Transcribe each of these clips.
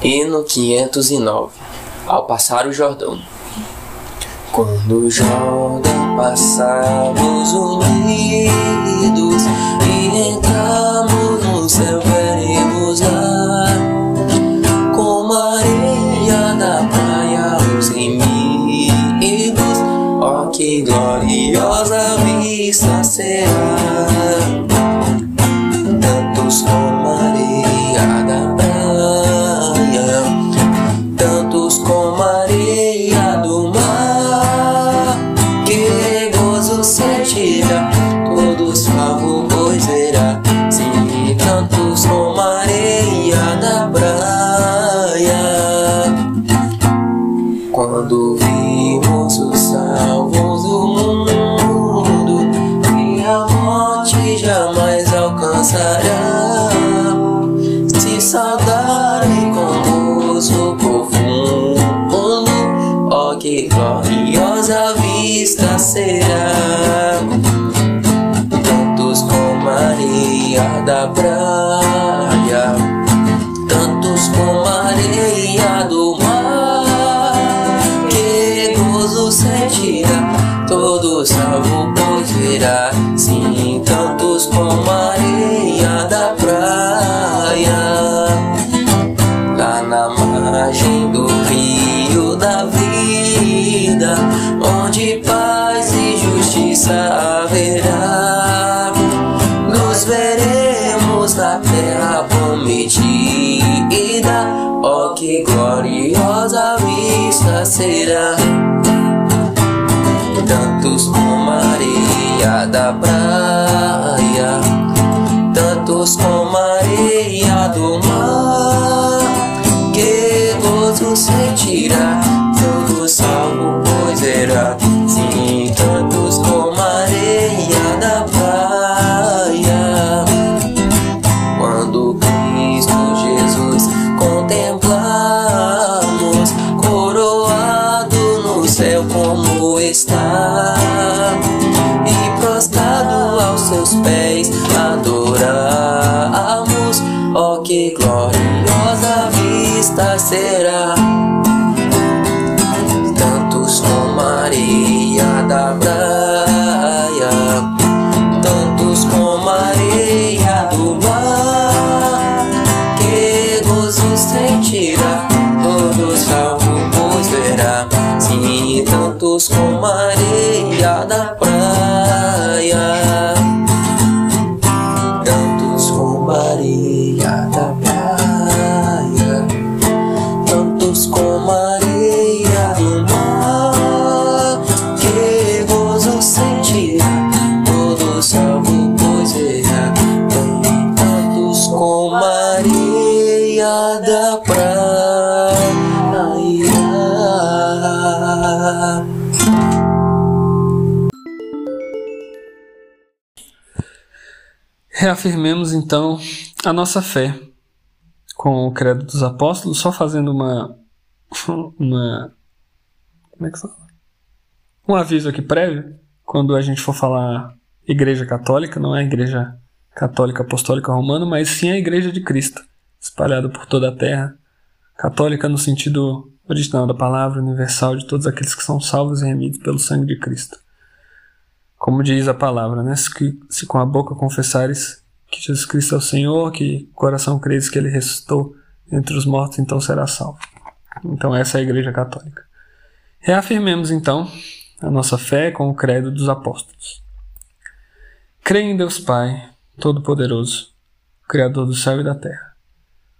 Hino 509 Ao passar o Jordão. Quando o Jordão passamos unidos E entramos no céu veremos lá Com areia da praia os Ó oh, que gloriosa vista será sentida da praia, tantos como areia do mar. Que gozo sentirá todo salvo, pois verá, sim, tantos como areia da praia. Lá na margem do rio da vida, gloriosa vista será. Tantos como areia da praia, tantos como areia do mar. Que gozo sentirá Que gloriosa vista será! Tantos como areia da praia, tantos como areia do mar, que gozo sentirá todos salvo, pois verá. Sim, tantos como areia da praia Reafirmemos então a nossa fé com o Credo dos Apóstolos, só fazendo uma. uma como é que fala? Um aviso aqui prévio, quando a gente for falar Igreja Católica, não é a Igreja Católica Apostólica Romana, mas sim a Igreja de Cristo, espalhada por toda a terra, católica no sentido original da palavra, universal de todos aqueles que são salvos e remidos pelo sangue de Cristo. Como diz a palavra, né? Se, com a boca confessares que Jesus Cristo é o Senhor, que coração creres que Ele ressuscitou entre os mortos, então será salvo. Então essa é a Igreja Católica. Reafirmemos então a nossa fé com o credo dos apóstolos. Creio em Deus Pai, Todo-Poderoso, Criador do céu e da terra.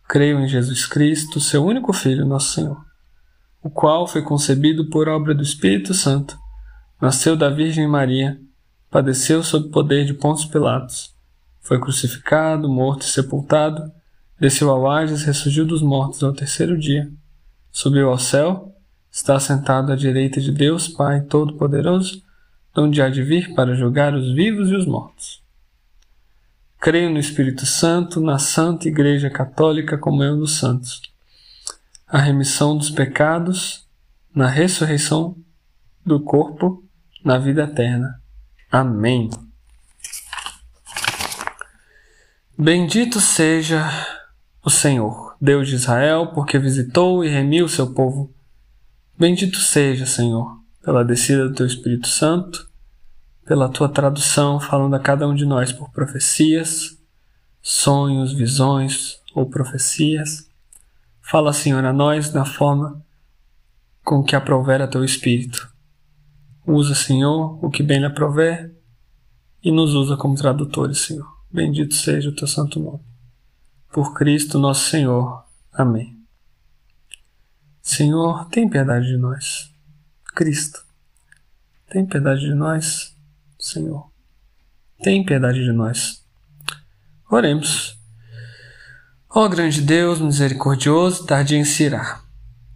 Creio em Jesus Cristo, seu único Filho, nosso Senhor, o qual foi concebido por obra do Espírito Santo, nasceu da Virgem Maria, padeceu sob o poder de Pontos Pilatos, foi crucificado, morto e sepultado, desceu ao Hades, ressurgiu dos mortos ao terceiro dia, subiu ao céu, está sentado à direita de Deus Pai Todo-Poderoso, onde há de vir para julgar os vivos e os mortos. Creio no Espírito Santo, na Santa Igreja Católica, comunhão dos santos, a remissão dos pecados, na ressurreição do corpo, na vida eterna. Amém. Bendito seja o Senhor, Deus de Israel, porque visitou e remiu o seu povo. Bendito seja, Senhor, pela descida do teu Espírito Santo, pela tua tradução, falando a cada um de nós por profecias, sonhos, visões ou profecias. Fala, Senhor, a nós da forma com que aprover a teu Espírito. Usa, Senhor, o que bem lhe aprover e nos usa como tradutores, Senhor. Bendito seja o teu santo nome. Por Cristo nosso Senhor. Amém. Senhor, tem piedade de nós. Cristo, tem piedade de nós. Senhor, tem piedade de nós. Oremos. Ó grande Deus, misericordioso, tarde em Sirá.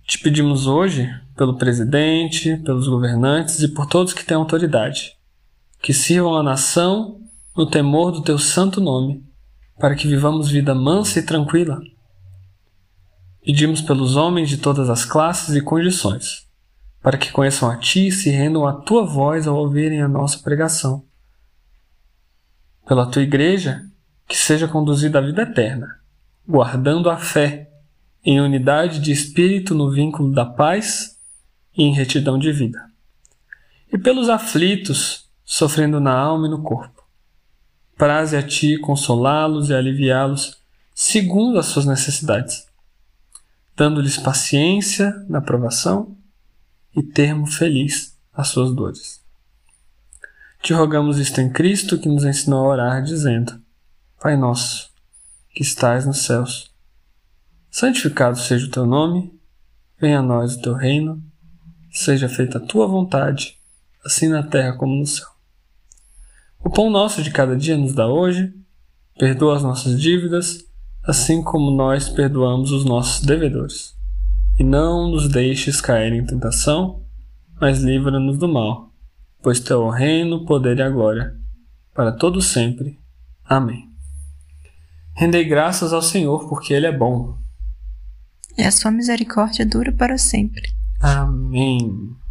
Te pedimos hoje, pelo presidente, pelos governantes e por todos que têm autoridade, que sirvam a nação no temor do teu santo nome, para que vivamos vida mansa e tranquila. Pedimos pelos homens de todas as classes e condições, para que conheçam a ti e se rendam à tua voz ao ouvirem a nossa pregação. Pela tua igreja, que seja conduzida à vida eterna, guardando a fé, em unidade de espírito no vínculo da paz em retidão de vida. E pelos aflitos, sofrendo na alma e no corpo praze a ti consolá-los e aliviá-los segundo as suas necessidades, dando-lhes paciência na provação e termo feliz às suas dores. Te rogamos isto em Cristo que nos ensinou a orar, dizendo: Pai nosso, que estais nos céus, santificado seja o teu nome, venha a nós o teu reino, seja feita a tua vontade, assim na terra como no céu. O pão nosso de cada dia nos dá hoje, perdoa as nossas dívidas, assim como nós perdoamos os nossos devedores. E não nos deixes cair em tentação, mas livra-nos do mal, pois teu é o reino, o poder e a glória, para todo sempre. Amém. Rendei graças ao Senhor, porque Ele é bom. E a sua misericórdia dura para sempre. Amém.